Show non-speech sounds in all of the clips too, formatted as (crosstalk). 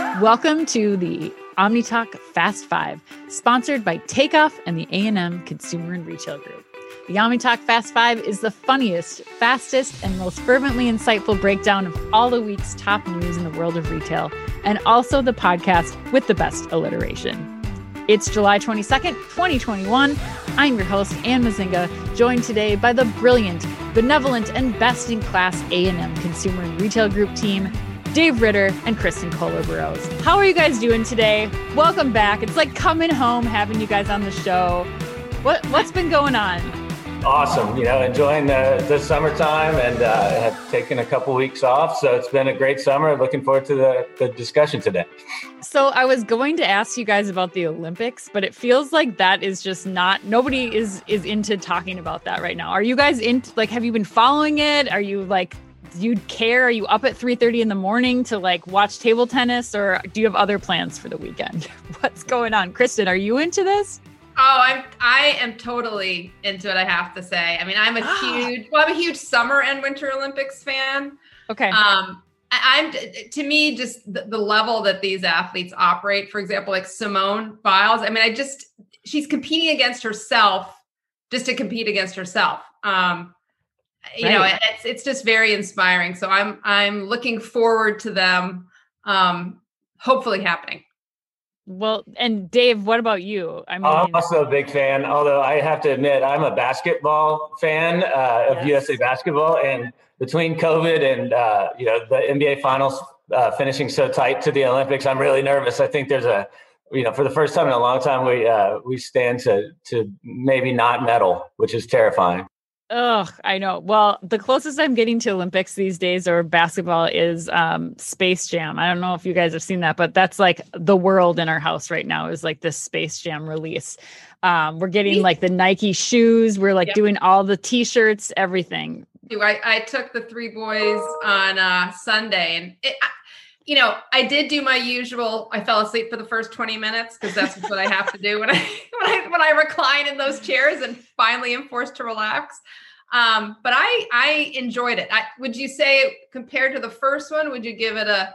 Welcome to the OmniTalk Fast Five, sponsored by Takeoff and the A&M Consumer and Retail Group. The OmniTalk Fast Five is the funniest, fastest, and most fervently insightful breakdown of all the week's top news in the world of retail, and also the podcast with the best alliteration. It's July 22nd, 2021. I'm your host, Anne Mezzenga, joined today by the brilliant, benevolent, and best in class A&M Consumer and Retail Group team, Dave Ritter and Kristin Kohler Burrows. How are you guys doing today? Welcome back. It's like coming home having you guys on the show. What what's been going on? Awesome. You know, enjoying the, the summertime and uh, have taken a couple weeks off. So it's been a great summer. Looking forward to the, the discussion today. So I was going to ask you guys about the Olympics, but it feels like that is just not nobody is is into talking about that right now. Are you guys into like have you been following it? Are you like do you care? Are you up at 3:30 in the morning to like watch table tennis or do you have other plans for the weekend? (laughs) What's going on? Kristin, are you into this? Oh, I'm I am totally into it. I have to say. I mean, I'm a (gasps) huge well, I'm a huge summer and winter Olympics fan. Okay. Um, I, am to me just the, the, level that these athletes operate. For example, like Simone Biles. I mean, I just she's competing against herself just to compete against herself. Um, you right. know, it's it's just very inspiring. So I'm I'm looking forward to them. Um, hopefully happening. Well, and Dave, what about you? I mean, I'm also a big fan. Although I have to admit, I'm a basketball fan uh, of yes. USA basketball, and between COVID and uh, you know the NBA Finals uh, finishing so tight to the Olympics, I'm really nervous. I think there's a you know for the first time in a long time we uh, we stand to to maybe not medal, which is terrifying. Oh, I know. Well, the closest I'm getting to Olympics these days or basketball is um, Space Jam. I don't know if you guys have seen that, but that's like the world in our house right now is like this Space Jam release. Um, we're getting like the Nike shoes. We're like yep. doing all the t-shirts, everything. I, I took the three boys on uh, Sunday and it, I, you know, I did do my usual. I fell asleep for the first 20 minutes because that's what I have to do when I, (laughs) when I when I recline in those chairs and finally am forced to relax. Um, but I I enjoyed it. I, would you say compared to the first one, would you give it a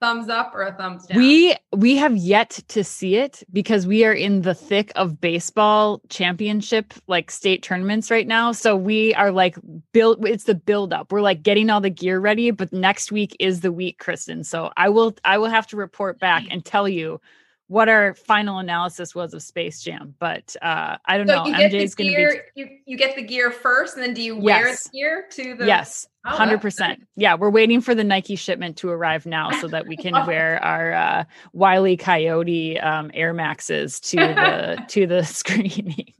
thumbs up or a thumbs down? We we have yet to see it because we are in the thick of baseball championship like state tournaments right now. So we are like build it's the build up. We're like getting all the gear ready, but next week is the week, Kristin. So I will I will have to report back and tell you what our final analysis was of Space Jam. But uh, I don't so know. MJ's going to be. You, you get the gear first, and then do you yes. wear the gear to the? Yes, oh, hundred oh, percent. Yeah, we're waiting for the Nike shipment to arrive now, so that we (laughs) can wear our uh, Wiley Coyote um, Air Maxes to the (laughs) to the (laughs) screening.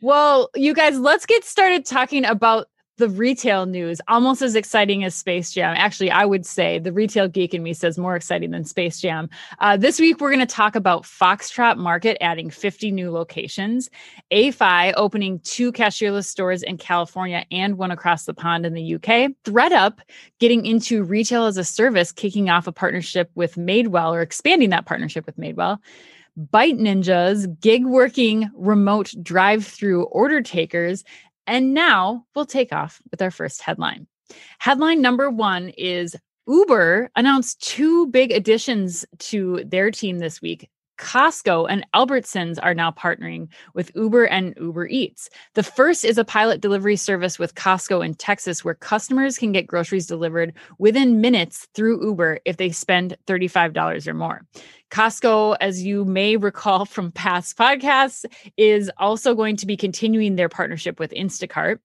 well, you guys, let's get started talking about the retail news almost as exciting as Space Jam. Actually, I would say the retail geek in me says more exciting than Space Jam. Uh, this week, we're going to talk about Foxtrot Market adding 50 new locations, AiFi opening two cashierless stores in California and one across the pond in the UK, ThredUp getting into retail as a service, kicking off a partnership with Madewell or expanding that partnership with Madewell. Bite Ninjas, gig working remote drive through order takers, and now we'll take off with our first headline. Headline number one is Uber announced two big additions to their team this week. Costco and Albertsons are now partnering with Uber and Uber Eats. The first is a pilot delivery service with Costco in Texas where customers can get groceries delivered within minutes through Uber if they spend $35 or more. Costco, as you may recall from (laughs) past podcasts, is also going to be continuing their partnership with Instacart.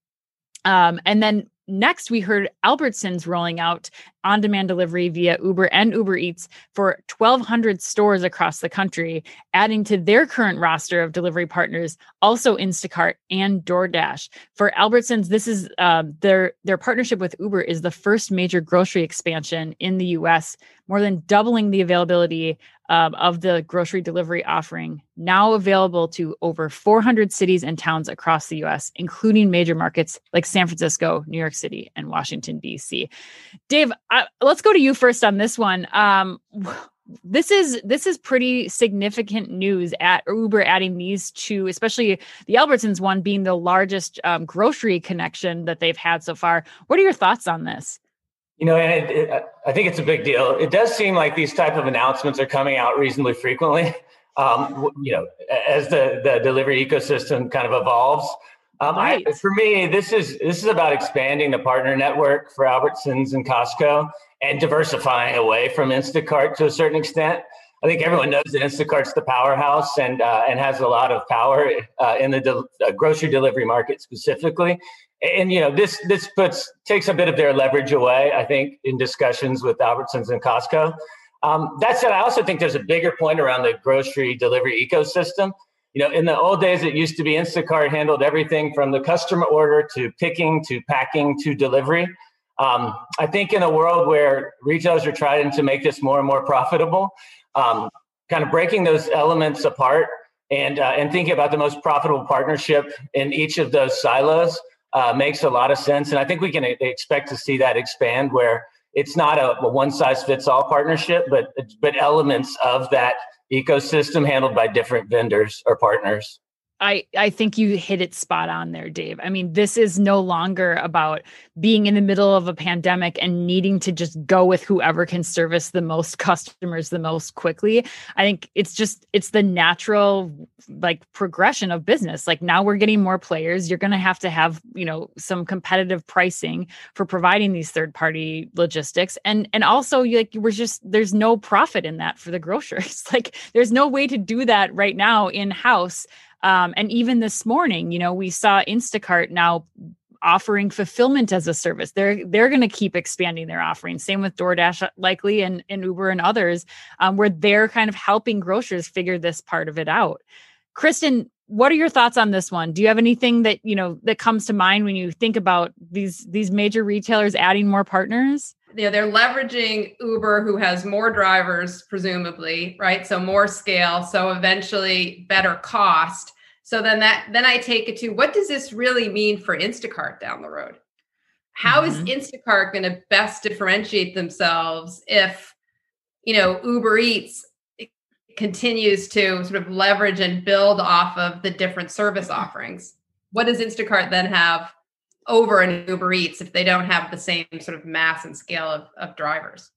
Um, and then next, we heard Albertsons rolling out on demand delivery via Uber and Uber Eats for 1,200 stores across the country, adding to their current roster of delivery partners, also Instacart and DoorDash. For Albertsons, this is uh, their, their partnership with Uber is the first major grocery expansion in the US, more than doubling the availability um, of the grocery delivery offering, now available to over 400 cities and towns across the US, including major markets like San Francisco, New York City, and Washington, D.C. Dave, uh, let's go to you first on this one. Um, this is this is pretty significant news at Uber adding these two, especially the Albertsons one being the largest um, grocery connection that they've had so far. What are your thoughts on this? You know, and it, it, I think it's a big deal. It does seem like these type of announcements are coming out reasonably frequently. Um, you know, as the the delivery ecosystem kind of evolves. Um, right. I, for me, this is this is about expanding the partner network for Albertsons and Costco and diversifying away from Instacart to a certain extent. I think everyone knows that Instacart's the powerhouse and uh, and has a lot of power uh, in the de- uh, grocery delivery market specifically. And you know this this puts takes a bit of their leverage away. I think in discussions with Albertsons and Costco. Um, that said, I also think there's a bigger point around the grocery delivery ecosystem. You know, in the old days, it used to be Instacart handled everything from the customer order to picking to packing to delivery. Um, I think in a world where retailers are trying to make this more and more profitable, um, kind of breaking those elements apart and uh, and thinking about the most profitable partnership in each of those silos uh, makes a lot of sense. And I think we can expect to see that expand where it's not a, a one size fits all partnership, but but elements of that ecosystem handled by different vendors or partners. I, I think you hit it spot on there, Dave. I mean, this is no longer about being in the middle of a pandemic and needing to just go with whoever can service the most customers the most quickly. I think it's just, it's the natural like progression of business. Like now we're getting more players. You're going to have to have, you know, some competitive pricing for providing these third party logistics. And, and also like we're just, there's no profit in that for the grocers. (laughs) like there's no way to do that right now in house um, and even this morning, you know, we saw Instacart now offering fulfillment as a service. They're they're going to keep expanding their offerings. Same with DoorDash, uh, likely, and, and Uber and others, um, where they're kind of helping grocers figure this part of it out. Kristin, what are your thoughts on this one? Do you have anything that you know that comes to mind when you think about these these major retailers adding more partners? you know they're leveraging uber who has more drivers presumably right so more scale so eventually better cost so then that then I take it to what does this really mean for Instacart down the road? How mm-hmm. is Instacart going to best differentiate themselves if you know Uber Eats continues to sort of leverage and build off of the different service offerings? What does Instacart then have over an Uber Eats if they don't have the same sort of mass and scale of, of drivers?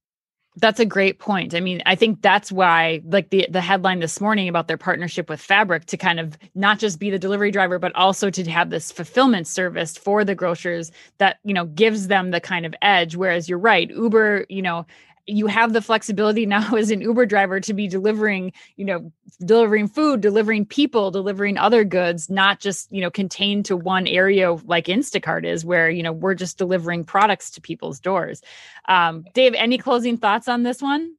That's a great point. I mean, I think that's why like the the headline this morning about their partnership with Fabric to kind of not just be the delivery driver but also to have this fulfillment service for the grocers that, you know, gives them the kind of edge whereas you're right, Uber, you know, you have the flexibility now (laughs) as an Uber driver to be delivering, you know, delivering food, delivering people, delivering other goods, not just, you know, contained to one area like Instacart is, where, you know, we're just delivering products to people's doors. Um, Dave, any closing thoughts on this one?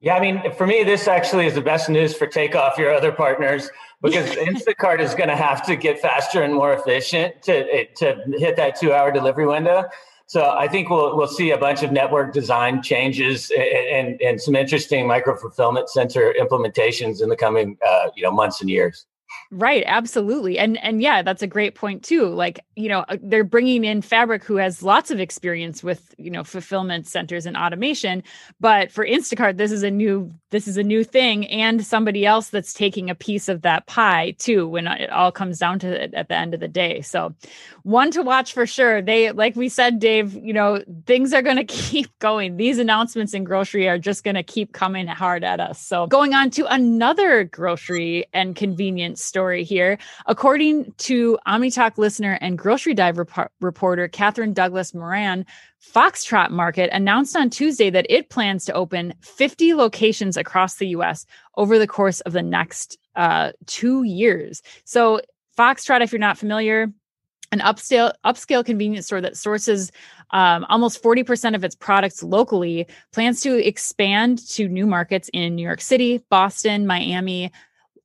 Yeah, I mean, for me, this actually is the best news for Takeoff, your other partners, (laughs) because Instacart is going to have to get faster and more efficient to, to hit that two hour delivery window. So I think we'll we'll see a bunch of network design changes and and, some interesting micro fulfillment center implementations in the coming uh, you know months and years. Right, absolutely. And and yeah, that's a great point too. Like, you know, uh, they're bringing in Fabric who has lots of experience with, you know, fulfillment centers and automation, but for Instacart this is a new this is a new thing and somebody else that's taking a piece of that pie too when it all comes down to it at the end of the day. So, one to watch for sure. They like we said Dave, you know, things are going (laughs) to keep going. These announcements in grocery are just going to keep coming hard at us. So, going on to another grocery and convenience story here. According to OmniTalk listener and grocery dive rep- reporter Catherine Douglas Moran, Foxtrot Market announced on Tuesday that it plans to open 50 locations across the US over the course of the next uh, two years. So, Foxtrot, if you're not familiar, an upscale upscale convenience store that sources um, almost 40% of its products locally plans to expand to new markets in New York City, Boston, Miami,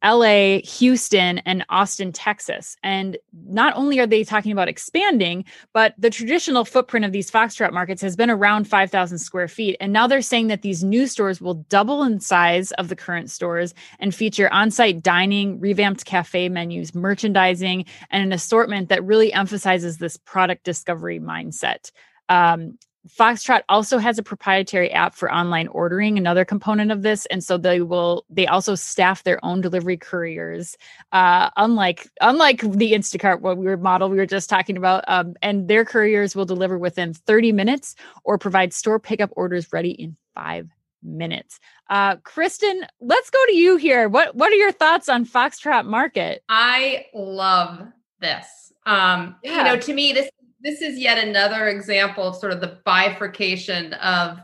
LA, Houston, and Austin, Texas. And not only are they talking about expanding, but the traditional footprint of these Foxtrot markets has been around 5,000 square feet. And now they're saying that these new stores will double in size of the current stores and feature on site dining, revamped cafe menus, merchandising, and an assortment that really emphasizes this product discovery mindset. Um, Foxtrot also has a proprietary app for online ordering, another component of this, and so they will they also staff their own delivery couriers. Uh, unlike unlike the Instacart what we were model we were just talking about, um, and their couriers will deliver within 30 minutes or provide store pickup orders ready in five minutes. Uh, Kristin, let's go to you here. What what are your thoughts on Foxtrot Market? I love this. Um, yeah. You know, to me, this this is yet another example of sort of the bifurcation of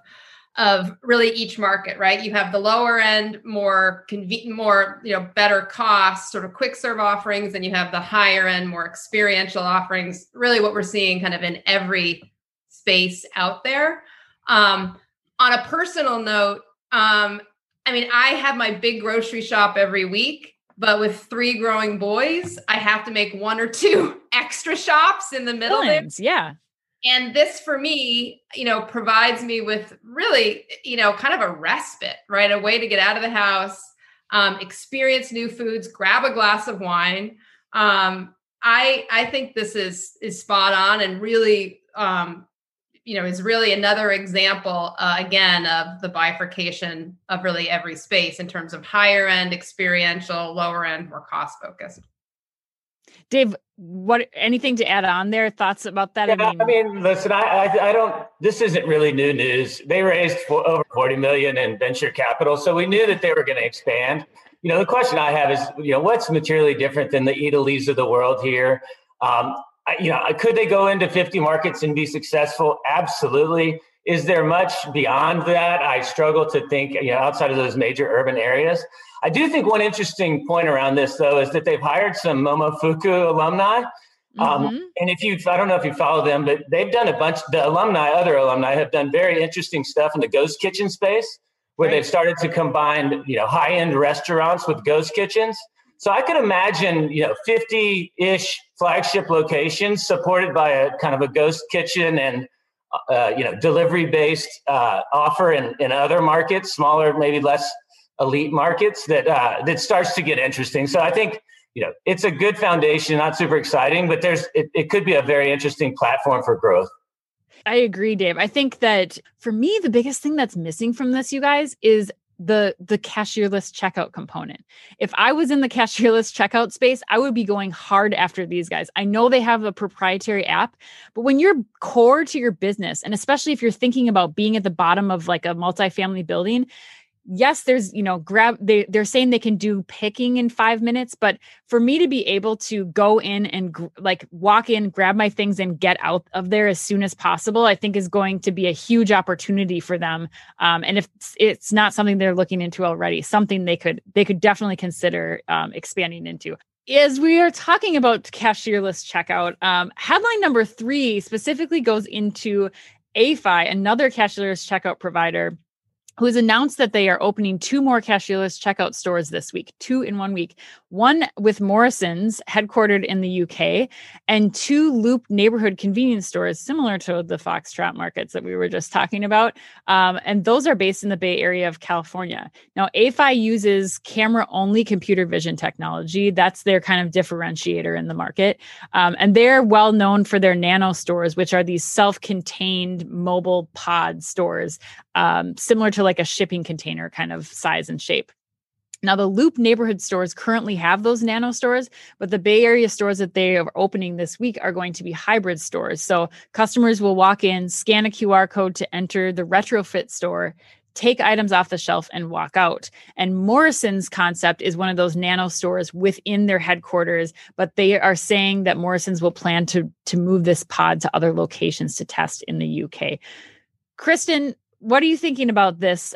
of really each market, right? You have the lower end, more convenient, more you know, better cost, sort of quick serve offerings, and you have the higher end, more experiential offerings. Really, what we're seeing kind of in every space out there. Um, on a personal note, um, I mean, I have my big grocery shop every week, but with three growing boys, I have to make one or two extra shops in the middle Billions, there. Yeah. And this for me, you know, provides me with really, you know, kind of a respite, right? A way to get out of the house, um, experience new foods, grab a glass of wine. Um, I I think this is is spot on and really um, you know is really another example uh, again of the bifurcation of really every space in terms of higher end experiential lower end more cost focused dave what anything to add on there thoughts about that yeah, I, mean, I mean listen I, I, I don't this isn't really new news they raised for, over 40 million in venture capital so we knew that they were going to expand you know the question i have is you know what's materially different than the Eataly's of the world here um, you know, could they go into 50 markets and be successful? Absolutely. Is there much beyond that? I struggle to think, you know, outside of those major urban areas. I do think one interesting point around this, though, is that they've hired some Momofuku alumni. Um, mm-hmm. and if you, I don't know if you follow them, but they've done a bunch, the alumni, other alumni have done very interesting stuff in the ghost kitchen space where right. they've started to combine, you know, high end restaurants with ghost kitchens. So I could imagine, you know, 50 ish flagship locations supported by a kind of a ghost kitchen and, uh, you know, delivery based uh, offer in, in other markets, smaller, maybe less elite markets that, uh, that starts to get interesting. So I think, you know, it's a good foundation, not super exciting, but there's, it, it could be a very interesting platform for growth. I agree, Dave. I think that for me, the biggest thing that's missing from this, you guys, is the the cashierless checkout component. If I was in the cashierless checkout space, I would be going hard after these guys. I know they have a proprietary app, but when you're core to your business and especially if you're thinking about being at the bottom of like a multifamily building, yes there's you know grab they they're saying they can do picking in 5 minutes but for me to be able to go in and gr- like walk in grab my things and get out of there as soon as possible i think is going to be a huge opportunity for them. Um, and if it's, it's, not something they're looking into already something they could they could definitely consider um, expanding into. As we are talking about cashierless checkout um, headline number three specifically goes into AiFi, another cashierless checkout provider who has announced that they are opening two more cashierless checkout stores this week, two in one week. One with Morrisons, headquartered in the UK, and two Loop neighborhood convenience stores, similar to the Foxtrot markets that we were just talking about. Um, and those are based in the Bay Area of California. Now, AiFi uses camera only computer vision technology. That's their kind of differentiator in the market. Um, and they're well known for their nano stores, which are these self contained mobile pod stores, um, similar to like a shipping container kind of size and shape. Now, the Loop neighborhood stores currently have those nano stores, but the Bay Area stores that they are opening this week are going to be hybrid stores. So customers will walk in, scan a QR code to enter the retrofit store, take items off the shelf, and walk out. And Morrison's concept is one of those nano stores within their headquarters, but they are saying that Morrisons will plan to, to move this pod to other locations to test in the UK. Kristen, what are you thinking about this?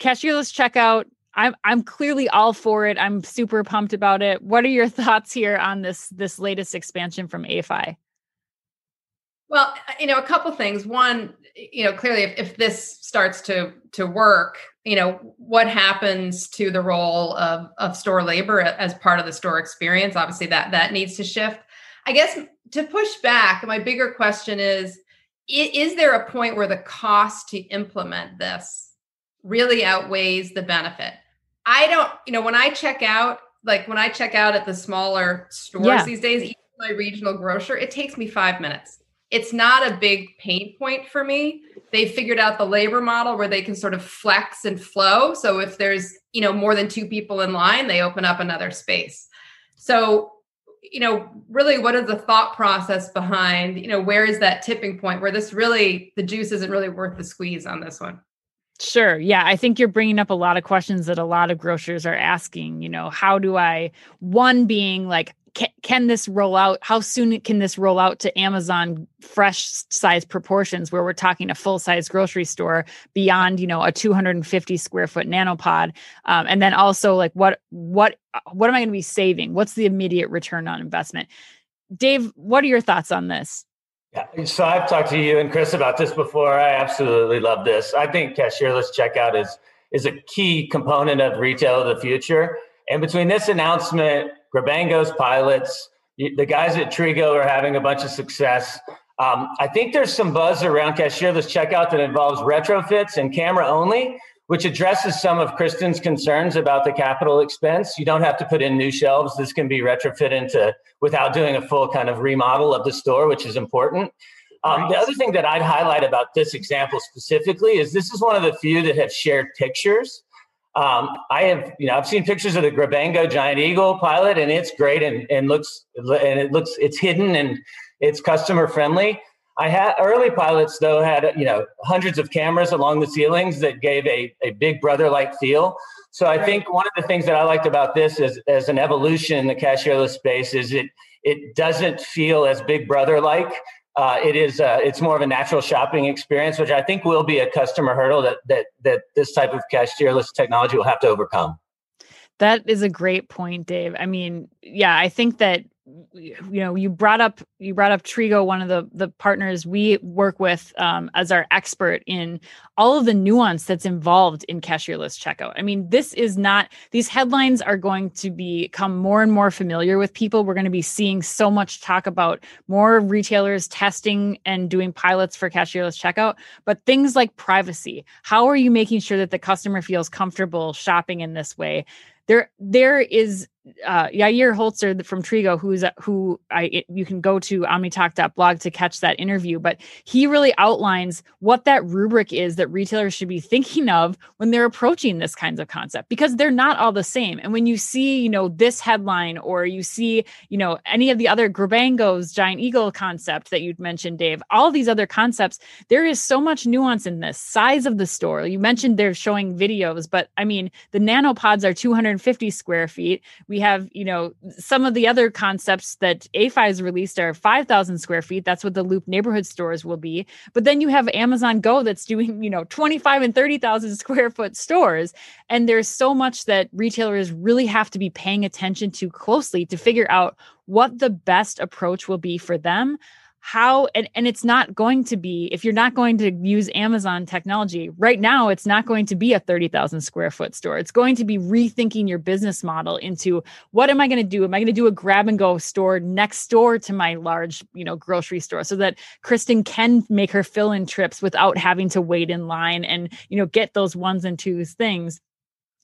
Cashierless checkout. I'm I'm clearly all for it. I'm super pumped about it. What are your (laughs) thoughts here on this this latest expansion from AiFi? Well, you know, a couple things. One, you know, clearly if, if this starts to to work, you know, what happens to the role of of store labor as part of the store experience? Obviously that that needs to shift. I guess to push back, my bigger question is is there a point where the cost to implement this really outweighs the benefit? I don't, you know, when I check out, like when I check out at the smaller stores yeah. these days, even my regional grocer, it takes me five minutes. it's not a big pain point for me. They figured out the labor model where they can sort of flex and flow. So if there's, you know, more than two people in line, they open up another space. So, you know, really what is the thought process behind, you know, where is that tipping point where this really the juice isn't really worth the squeeze on this one? Sure. Yeah. I think you're bringing up a lot of questions that a lot of grocers are asking. You know, how do I, one being like, can, this roll out? How soon can this roll out to Amazon fresh size proportions where we're talking a full size grocery store beyond, you know, a 250 square foot nanopod? Um, and then also like what, what, what am I going to be saving? What's the immediate return on investment? Dave, what are your thoughts on this? Yeah. So I've talked to you and Chris about this before. I absolutely love this. I think cashierless checkout is is a key component of retail of the future. And between this announcement Grabango's pilots. The guys at Trigo are having a bunch of success. Um, I think there's some buzz around cashierless checkout that involves retrofits and camera only, which addresses some of Kristin's concerns about the capital expense. You don't have to put in new shelves. This can be retrofit into without doing a full kind of remodel of the store, which is important. Um. The other thing that I'd highlight about this example specifically is this is one of the few that have shared pictures. Um, I have, you know, I've seen pictures of the Grabango Giant Eagle pilot, and it's great and, and looks and it looks it's hidden and it's customer friendly. I had early pilots though had you know hundreds of cameras along the ceilings that gave a, a big brother like feel. So I think one of the things that I liked about this is as an evolution in the cashierless space is it it doesn't feel as big brother like uh, it is uh, it's more of a natural shopping experience, which I think will be a customer hurdle that that that this type of cashierless technology will have to overcome. That is a great point, Dave. I mean, yeah, I think that you know you brought up you brought up trigo one of the the partners we work with um, as our expert in all of the nuance that's involved in cashierless checkout. I mean this is not these headlines are going to become more and more familiar with people. We're going to be seeing so much talk about more retailers testing and doing pilots for cashierless checkout. But things like privacy how are you making sure that the customer feels comfortable shopping in this way? There there is uh, Yair Holzer from Trigo, who's who I you can go to omnitalk.blog to catch that interview, but he really outlines what that rubric is that retailers should be thinking of when they're approaching this kinds of concept because they're not all the same. And when you see, you know, this headline or you see, you know, any of the other Grabango's giant eagle concept that you'd mentioned, Dave, all these other concepts, there is so much nuance in this size of the store. You mentioned they're showing videos, but I mean, the nanopods are 250 square feet. We we have, you know, some of the other concepts that AiFi has released are 5,000 square feet. That's what the Loop neighborhood stores will be. But then you have Amazon Go that's doing, you know, 25 and 30,000 (laughs) square foot stores. And there's so much that retailers really have to be paying attention to closely to figure out what the best approach will be for them how and, and it's not going to be if you're not going to use amazon technology right now it's not going to be a 30000 square foot store. It's going to be rethinking your business model into what am i going to do? Am i going to do a grab and go store next door to my large you know grocery store so that kristin can make her fill in trips without having to wait in line and you know get those ones and twos things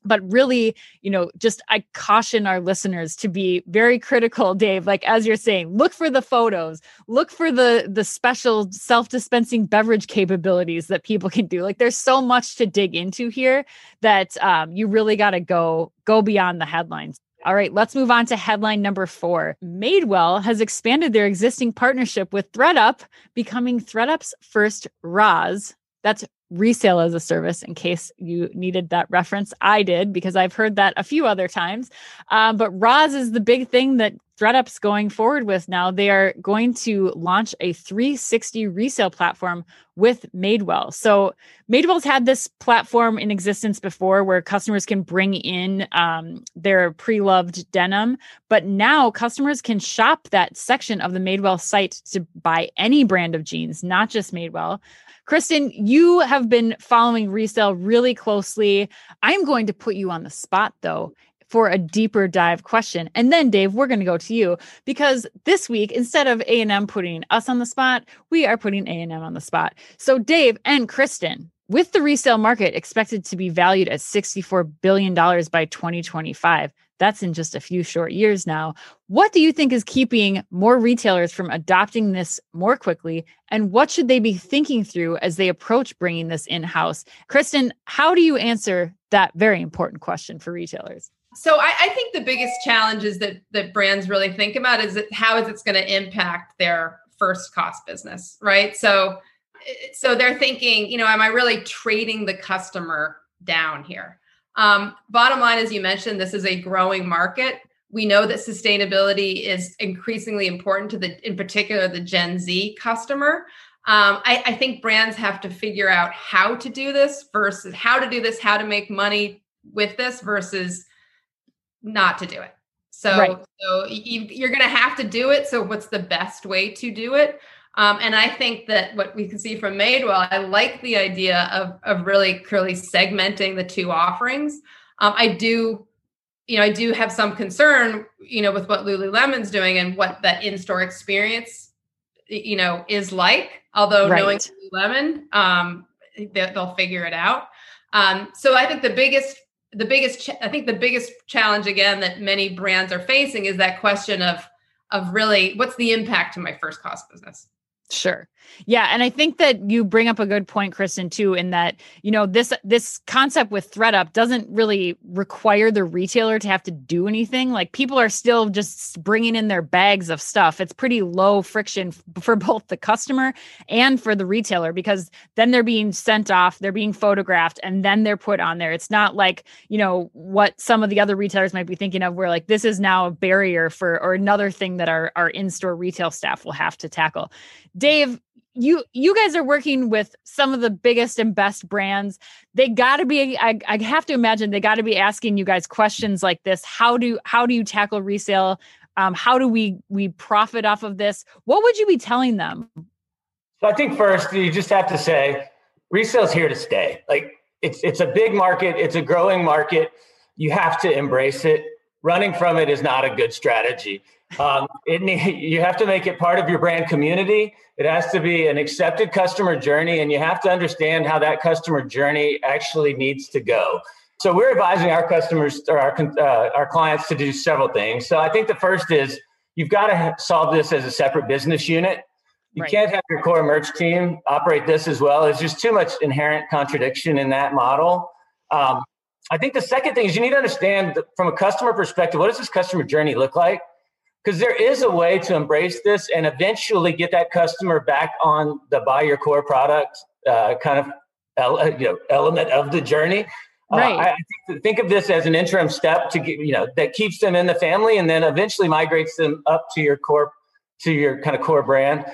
but really you know just i caution our listeners to be very critical dave like as you're saying look for the photos look for the the special self-dispensing beverage capabilities that people can do like there's so much to dig into here that um, you really got to go go beyond the headlines all right, let's move on to headline number four. Madewell has expanded their existing partnership with ThredUp, becoming ThredUp's first RaaS. That's resale as a service in case you needed that reference. I did because i've heard that a few other times. Um, but RaaS is the big thing that thredup's going forward with now. They are going to launch a 360 resale platform with madewell. So madewell's had this platform in existence before where customers can bring in um, their pre-loved denim but now customers can shop that section of the madewell site to buy any brand of jeans not just madewell Kristin, you have been following resale really closely. I'm going to put you on the spot though for a deeper dive question. And then Dave, we're going to go to you because this week instead of A&M putting us on the spot, we are putting A&M on the spot. So Dave and Kristin, with the resale market expected to be valued at $64 billion by 2025, That's in just a few short years now. What do you think is keeping more retailers from adopting this more quickly? And what should they be thinking through as they approach bringing this in house? Kristin, how do you answer that very important question for retailers? So I, I, think the biggest challenges that that brands really think about is that how is it's going to impact their first cost business, right? So eh, so they're thinking, you know, am I really trading the customer down here? Um, bottom line, as you mentioned, this is a growing market. We know that sustainability is increasingly important to the, in particular, the Gen Z customer. Um, I, I think brands have to figure out how to do this versus how to do this, how to make money with this versus not to do it. So, right. so you, are going to have to do it. So, what's the best way to do it? Um, and I think that what we can see from Madewell, I like the idea of of really clearly segmenting the two offerings. Um, I do, you know, I do have some concern, you know, with what Lululemon's doing and what that in store experience, you know, is like. Although right. knowing Lululemon, um, they, will figure it out. Um, so I think the biggest the biggest ch- i think the biggest challenge again that many brands are facing is that question of of really what's the impact to my first cost business Sure. Yeah, and I think that you bring up a good point Kristin too in that, you know, this this concept with thredUP doesn't really require the retailer to have to do anything. Like people are still just bringing in their bags of stuff. It's pretty low friction for both the customer and for the retailer because then they're being sent off, they're being photographed and then they're put on there. It's not like, you know, what some of the other retailers might be thinking of where like this is now a barrier for or another thing that our our in-store retail staff will have to tackle. Dave, you you guys are working with some of the biggest and best brands. They got to be I, I have to imagine they got to be asking you guys questions like this. How do how do you tackle resale? Um, how do we we profit off of this? What would you be telling them? So i think first you just have to say resale is here to stay. Like it's it's a big market. It's a growing market. You have to embrace it. Running from it is not a good strategy um, it, you have to make it part of your brand community. It has to be an accepted customer journey, and you have to understand how that customer journey actually needs to go. So we're advising our customers or our uh, our clients to do several things. So I think the first is you've got to solve this as a separate business unit. You right. can't have your core merch team operate this as well. There's just too much inherent contradiction in that model. Um, I think the second thing is you need to understand from a customer perspective, what does this customer journey look like? Because there is a way to embrace this and eventually get that customer back on the buy your core product uh, kind of uh, you know element of the journey. Uh, right. Uh, I think, think of this as an interim step to get you know that keeps them in the family and then eventually migrates them up to your core to your kind of core brand.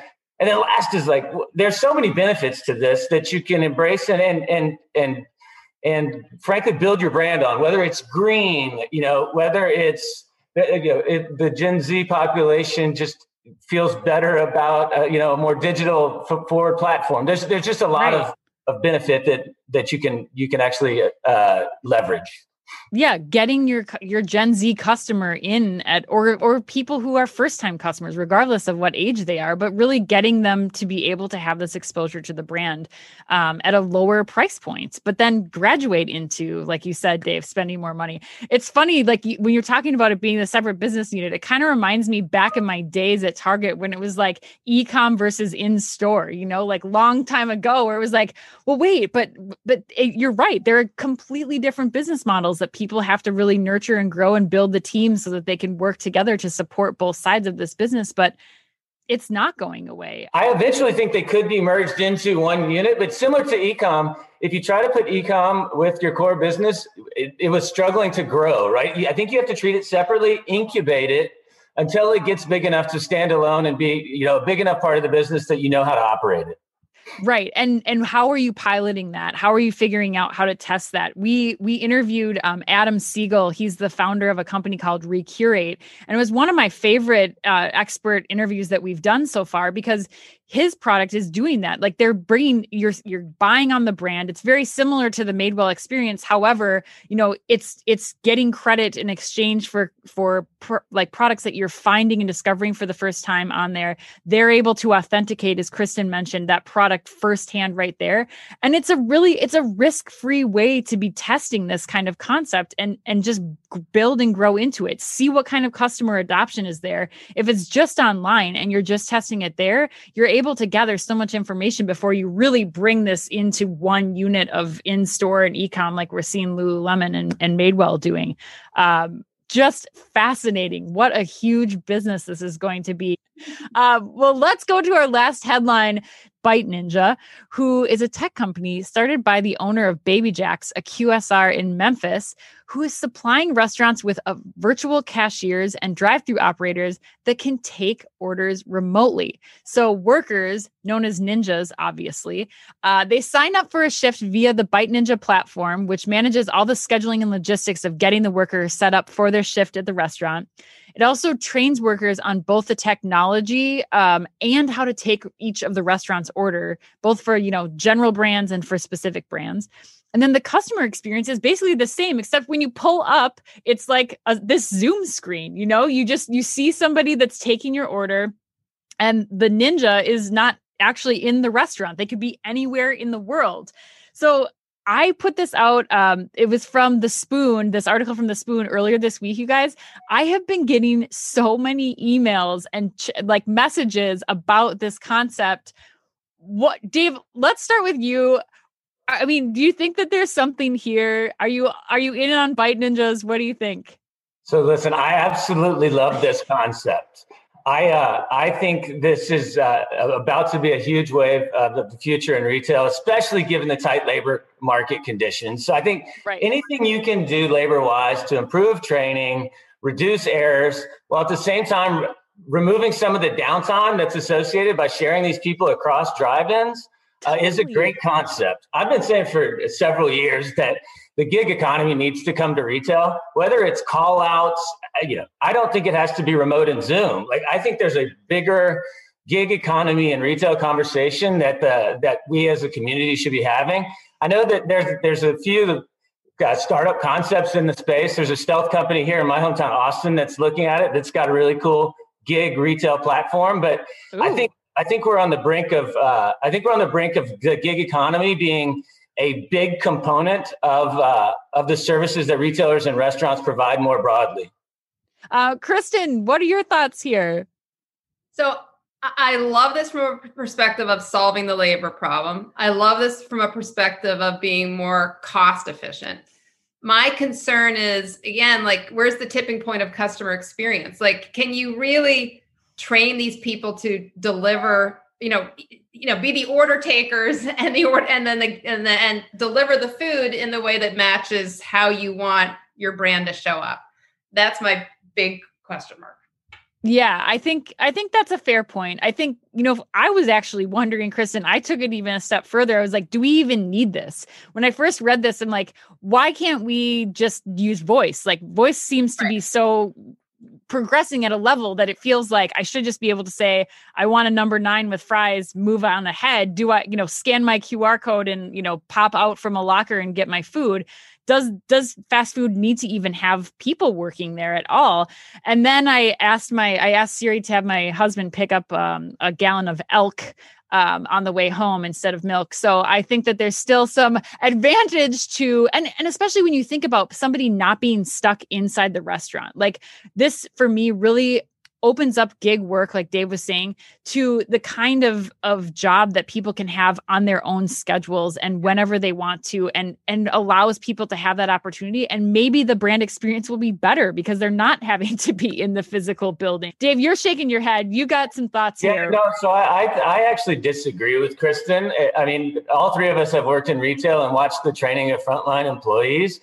And then last is like there's so many benefits to this that you can embrace and and and and and frankly build your brand on whether it's green, you know, whether it's you know, it, the Gen Z population just feels better about uh, you know a more digital forward platform. There's there's just a lot right. of, of benefit that that you can you can actually uh, leverage yeah getting your your gen z customer in at or or people who are first time customers regardless of what age they are but really getting them to be able to have this exposure to the brand um, at a lower price point but then graduate into like you said dave spending more money. It's funny like when you're talking about it being a separate business unit it kind of reminds me back in my days at target when it was like e-com versus in store you know like long time ago where it was like well wait but but it, you're right there are completely different business models that people have to really nurture and grow and build the team so that they can work together to support both sides of this business. But it's not going away. I eventually think they could be merged into one unit, but similar to ecom, if you try to put ecom with your core business, it, it, was struggling to grow, right? I think you have to treat it separately, incubate it until it gets big enough to stand alone and be, you know, a big enough part of the business that you know how to operate it. Right. And and how are you piloting that? How are you figuring out how to test that? We we interviewed um, Adam Siegel. He's the founder of a company called Recurate, and it was one of my favorite uh, expert interviews that we've done so far because his product is doing that. Like they're bringing you're you're buying on the brand. It's very similar to the madewell experience. However you know it's it's getting credit in exchange for for pr- like products that you're finding and discovering for the first time on there. They're able to authenticate as kristin mentioned that product firsthand right there. And it's a really it's a risk-free way to be testing this kind of concept and and just build and grow into it. See what kind of customer adoption is there. If it's just online and you're just testing it there you're able to gather so much information before you really bring this into one unit of in-store and e-com like we're seeing Lululemon and, and Madewell doing. Um, just fascinating. What a huge business this is going to be. Uh, well, let's go to our last headline Bite Ninja, who is a tech company started by the owner of Baby Jacks, a QSR in Memphis, who is supplying restaurants with uh, virtual cashiers and drive through operators that can take orders remotely. So, workers, known as ninjas, obviously, uh, they sign up for a shift via the Bite Ninja platform, which manages all the scheduling and logistics of getting the worker set up for their shift at the restaurant. It also trains workers on both the technology um, and how to take each of the restaurant's order, both for you know general brands and for specific brands. And then the customer experience is basically the same, except when you pull up, it's like a, this Zoom screen. You know, you just you see somebody that's taking your order, and the ninja is not actually in the restaurant. They could be anywhere in the world. So I put this out. Um, it was from The Spoon, this article from The Spoon earlier this week, you guys. I have been getting so many emails and ch- like messages about this concept. What, Dave, let's start with you. I mean, do you think that there's something here? Are you are you in on bite ninjas? What do you think? So listen, I absolutely love this concept. I uh, I think this is uh, about to be a huge wave of the future in retail, especially given the tight labor market conditions. So I think right. anything you can do labor wise to improve training, reduce errors, while at the same time removing some of the downtime that's associated by sharing these people across drive-ins uh, is a great concept. I've been saying for several years that the gig economy needs to come to retail, whether it's call outs. You know, I don't think it has to be remote and Zoom. Like, I think there's a bigger gig economy and retail conversation that the, that we as a community should be having. I know that there's there's a few uh, startup concepts in the space. There's a stealth company here in my hometown, Austin, that's looking at it. That's got a really cool gig retail platform. But Ooh. I think I think we're on the brink of uh, I think we're on the brink of the gig economy being a big component of uh, of the services that retailers and restaurants provide more broadly. Uh, Kristin, what are your thoughts here? So I love this from a perspective of solving the labor problem. I love this from a perspective of being more cost efficient. My concern is again, like, where's the tipping point of customer experience? Like, can you really train these people to deliver you know you know be the order takers (laughs) and the order and then the and the and deliver the food in the way that matches how you want your brand to show up that's my big question mark yeah, I think I think that's a fair point. I think, you know, I was actually wondering, Kristin, I took it even a step further. I was like, do we even need this? When I first read this, I'm like, why can't we just use voice? Like voice seems to right. be so progressing at a level that it feels like I should just be able to say, I want a number nine with fries, move on ahead. Do I, you know, scan my QR code and, you know, pop out from a locker and get my food? Does does fast food need to even have people working there at all? And then I asked my I asked Siri to have my husband pick up um, a gallon of elk um, on the way home instead of milk. So I think that there's still some advantage to, and, and especially when you think about somebody not being stuck inside the restaurant. Like this for me really opens up gig work like dave was saying to the kind of of job that people can have on their own schedules and whenever they want to and and allows people to have that opportunity. And maybe the brand experience will be better because they're not (laughs) having to be in the physical building. Dave you're shaking your head. You got some thoughts here. yeah, here. no so I, I actually disagree with kristin. I mean all three of us have worked in retail and watched the training of frontline employees.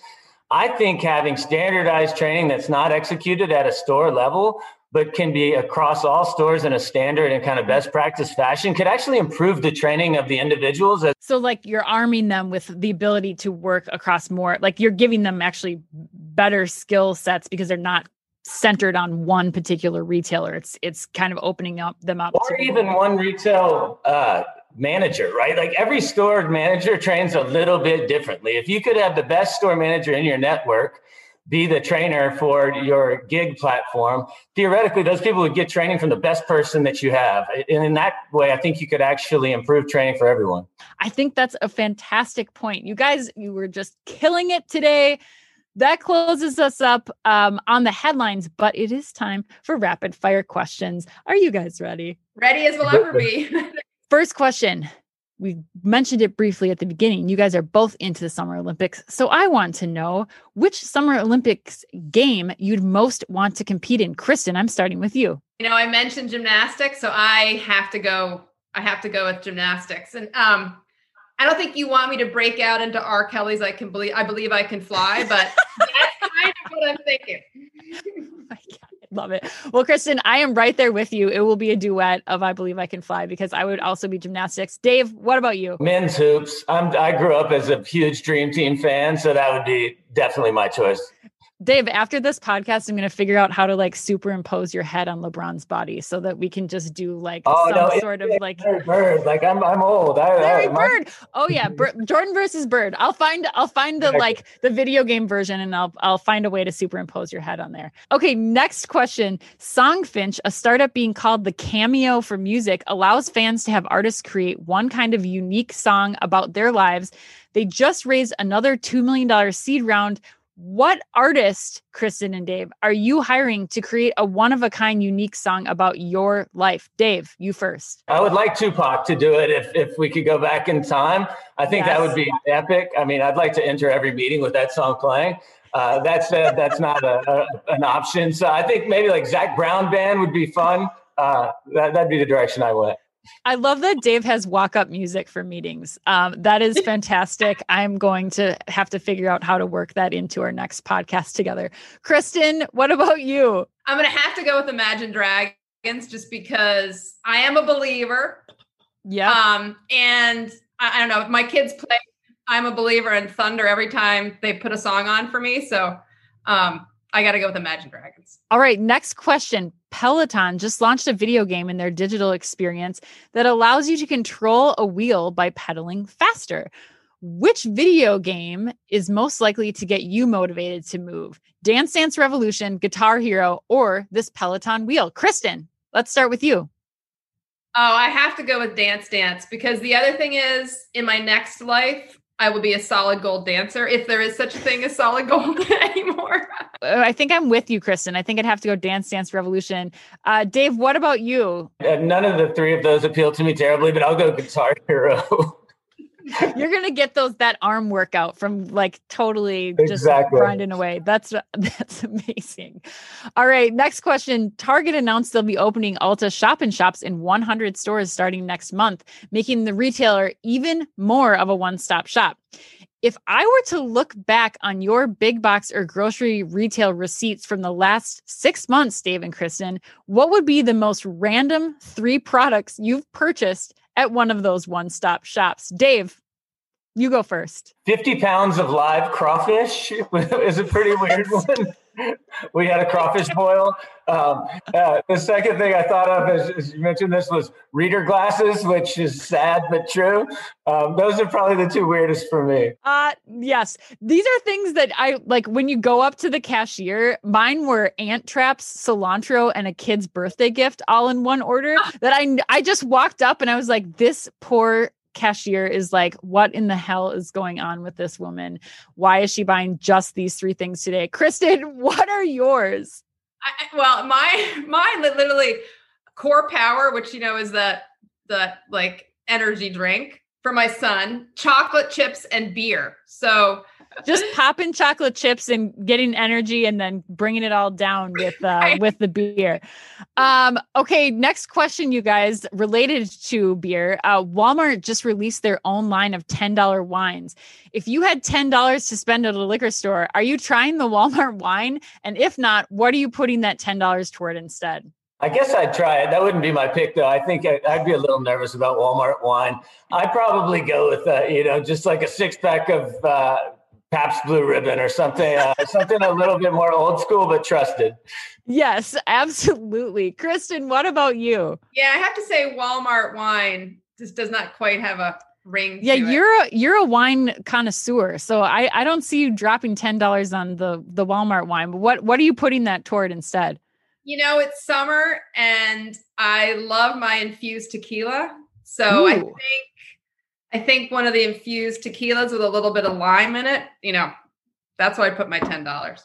I think having standardized training that's not executed at a store level but can be across all stores in a standard and kind of best practice fashion could actually improve the training of the individuals. So, like you're arming them with the ability to work across more, like you're giving them actually better skill sets because they're not centered on one particular retailer. It's it's kind of opening up them up. Or even one retail uh, manager, right? Like every store manager trains a little bit differently. If you could have the best store manager in your network be the trainer for your gig platform, theoretically, those people would get training from the best person that you have. And in that way, I think you could actually improve training for everyone. I think that's a fantastic point. You guys, you were just killing it today that closes us up um, on the headlines, but it is time for rapid fire questions. Are you guys ready? Ready as we'll ever be. First question. We mentioned it briefly at the beginning. You guys are both into the Summer Olympics. So I want to know which Summer Olympics game you'd most want to compete in. Kristin, I'm starting with you. You know, I mentioned gymnastics, so I have to go. I have to go with gymnastics. And um, I don't think you want me to break out into R. Kelly's I can believe I believe I can fly, but (laughs) that's kind of what I'm thinking. I love it. Well, Kristin, I am right there with you. It will be a duet of I Believe I Can Fly because I would also be gymnastics. Dave, what about you? Men's hoops. I'm, I grew up as a huge Dream Team fan, so that would be definitely my choice. Dave, after this podcast, I'm going to figure out how to like superimpose your head on LeBron's body so that we can just do like oh, some no, sort of like Larry Bird. Like I'm, I'm old. I, Larry I, Bird. Oh yeah, Jordan versus Bird. I'll find, I'll find the like the video game version, and I'll, I'll find a way to superimpose your head on there. Okay, next question. Songfinch, a startup being called the Cameo for Music, allows fans to have artists create one kind of unique song about their lives. They just raised another $2 million seed round what artist, Kristin and Dave, are you hiring to create a one of a kind unique song about your life? Dave, you first. I would like Tupac to do it if, if we could go back in time. I think yes. that would be epic. I mean, I'd like to enter every meeting with that song playing. Uh, that's uh, that's not a, a, an option. So I think maybe like Zac Brown band would be fun. Uh, that, that'd be the direction I went. I love that Dave has walk up music for meetings. Um, that is (laughs) fantastic. I'm going to have to figure out how to work that into our next podcast together. Kristin, what about you? I'm going to have to go with Imagine Dragons just because I am a believer. Yeah. Um, and I, I don't know, my kids play I'm a believer in Thunder every time they put a song on for me. So um, I got to go with Imagine Dragons. All right, next question. Peloton just launched a video game in their digital experience that allows you to control a wheel by pedaling faster. Which video game is most likely to get you motivated to move? Dance Dance Revolution, Guitar Hero, or this Peloton wheel? Kristin, let's start with you. Oh, I have to go with Dance Dance because the other thing is in my next life, I will be a solid gold dancer if there is such a thing as solid gold (laughs) anymore. Uh, I think I'm with you, Kristin. I think I'd have to go Dance Dance Revolution. Uh, Dave, what about you? Uh, none of the three of those appeal to me terribly, but I'll go Guitar (laughs) Hero. You're gonna get those that arm workout from like totally just grinding away. That's (laughs) that's amazing. All right, next question. Target announced they'll be opening Ulta shop and shops in 100 stores starting next month, making the retailer even more of a one-stop shop. If I were to look back on your big box or grocery retail receipts from the last six months, Dave and Kristin, what would be the most random three products you've purchased at one of those one stop shops. Dave, you go first. 50 pounds of live crawfish (laughs) is a pretty weird one. we had a crawfish boil. Um, uh, the second thing I thought of, as, as, you mentioned, this was reader glasses, which is sad but true. Um, those are probably the two weirdest for me. Uh, yes, these are things that I like. When you go up to the cashier, mine were ant traps, cilantro, and a kid's birthday gift all in one order. that I I just walked up and I was like, this poor cashier is like, what in the hell is going on with this woman? Why is she buying just these three things today? Kristin, (laughs) what are yours? I, well, my (laughs) my literally core power, which you know is the the like energy drink for my son, chocolate chips and beer. So just popping chocolate chips and getting energy and then bringing it all down with uh with the beer um okay next question you guys related to beer uh walmart just released their own line of $10 wines if you had $10 to spend at a liquor store are you trying the walmart (laughs) wine and if not what are you putting that $10 toward instead I guess I'd try it. That wouldn't be my pick, though. I think I'd be a little nervous about Walmart wine. I'd probably go with, uh, you know, just like a six pack of uh, Pabst Blue Ribbon or something, uh, something a little bit more old school but trusted. Yes, absolutely. Kristin, what about you? Yeah, I have to say Walmart wine just does not quite have a ring. Yeah, you're a you're a wine connoisseur, so I I don't see you dropping ten dollars on the the Walmart wine. But what what are you putting that toward instead? You know, it's summer, and I love my infused tequila. So Ooh. I think I think one of the infused tequilas with a little bit of lime in it. You know, that's why I put my ten dollars.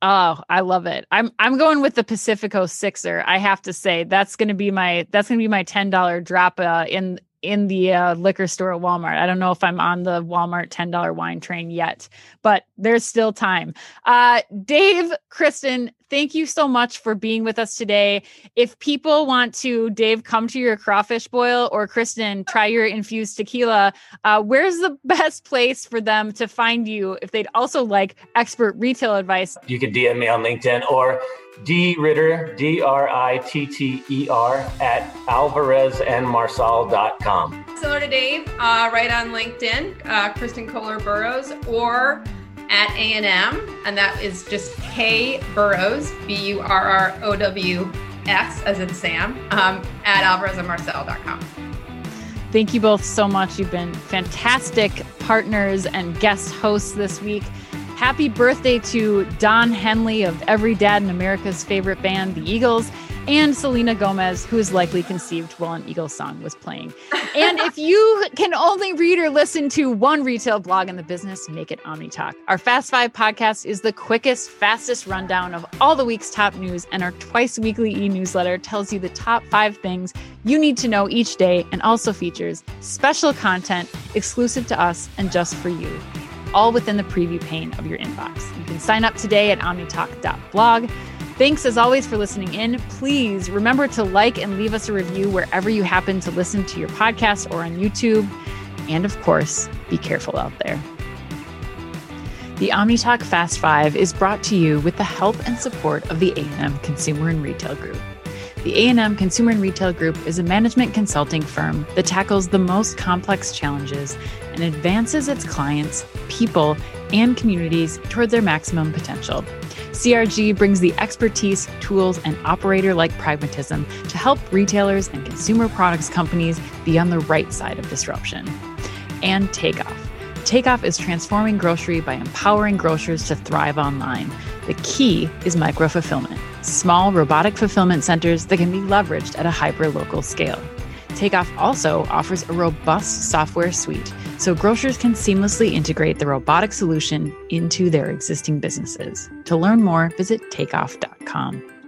Oh, I love it. I'm I'm going with the Pacifico Sixer. I have to say that's going to be my that's going to be my ten dollar drop uh, in in the uh, liquor store at Walmart. I don't know if I'm on the Walmart $10 wine train yet, but there's still time. Uh, Dave, Kristin, thank you so much for being with us today. If people want to, Dave, come to your crawfish boil or Kristin, try your infused tequila, uh, where's the (laughs) best place for them to find you if they'd also like expert retail advice? You can DM me on LinkedIn or D Ritter, D R I T T E R, at alvarezandmarsal.com. Similar to Dave, uh, right on LinkedIn, uh, Kristin Kohler Burrows, or at A&M, and that is just K Burrows, B U R R O W S, as in Sam, um, at alvarezandmarsal.com. Thank you both so much. You've been fantastic partners and guest hosts this week. Happy birthday to Don Henley of every dad in America's favorite band, the Eagles, and Selena Gomez, who is likely conceived while an Eagles song was playing. (laughs) And if you can only read or listen to one retail blog in the business, make it OmniTalk. Our Fast Five podcast is the quickest, fastest rundown of all the week's top news, and our twice weekly e newsletter tells you the top five things you need to know each day and also features special content exclusive to us and just for you all within the preview pane of your inbox. You can sign up today at omnitalk.blog. Thanks as always for listening in. Please remember to like and leave us a review wherever you happen to listen to your podcast or on YouTube. And of course, be careful out there. The OmniTalk Fast Five is brought to you with the help and support of the A&M Consumer and Retail Group. The A&M Consumer and Retail Group is a management consulting firm that tackles the most complex challenges and advances its clients, people, and communities toward their maximum potential. CRG brings the expertise, tools, and operator like pragmatism to help retailers and consumer products companies be on the right side of disruption. And Takeoff. Takeoff is transforming grocery by empowering grocers to thrive online. The key is micro fulfillment small robotic fulfillment centers that can be leveraged at a hyper local scale. Takeoff also offers a robust software suite so grocers can seamlessly integrate the robotic solution into their existing businesses. To learn more, visit takeoff.com.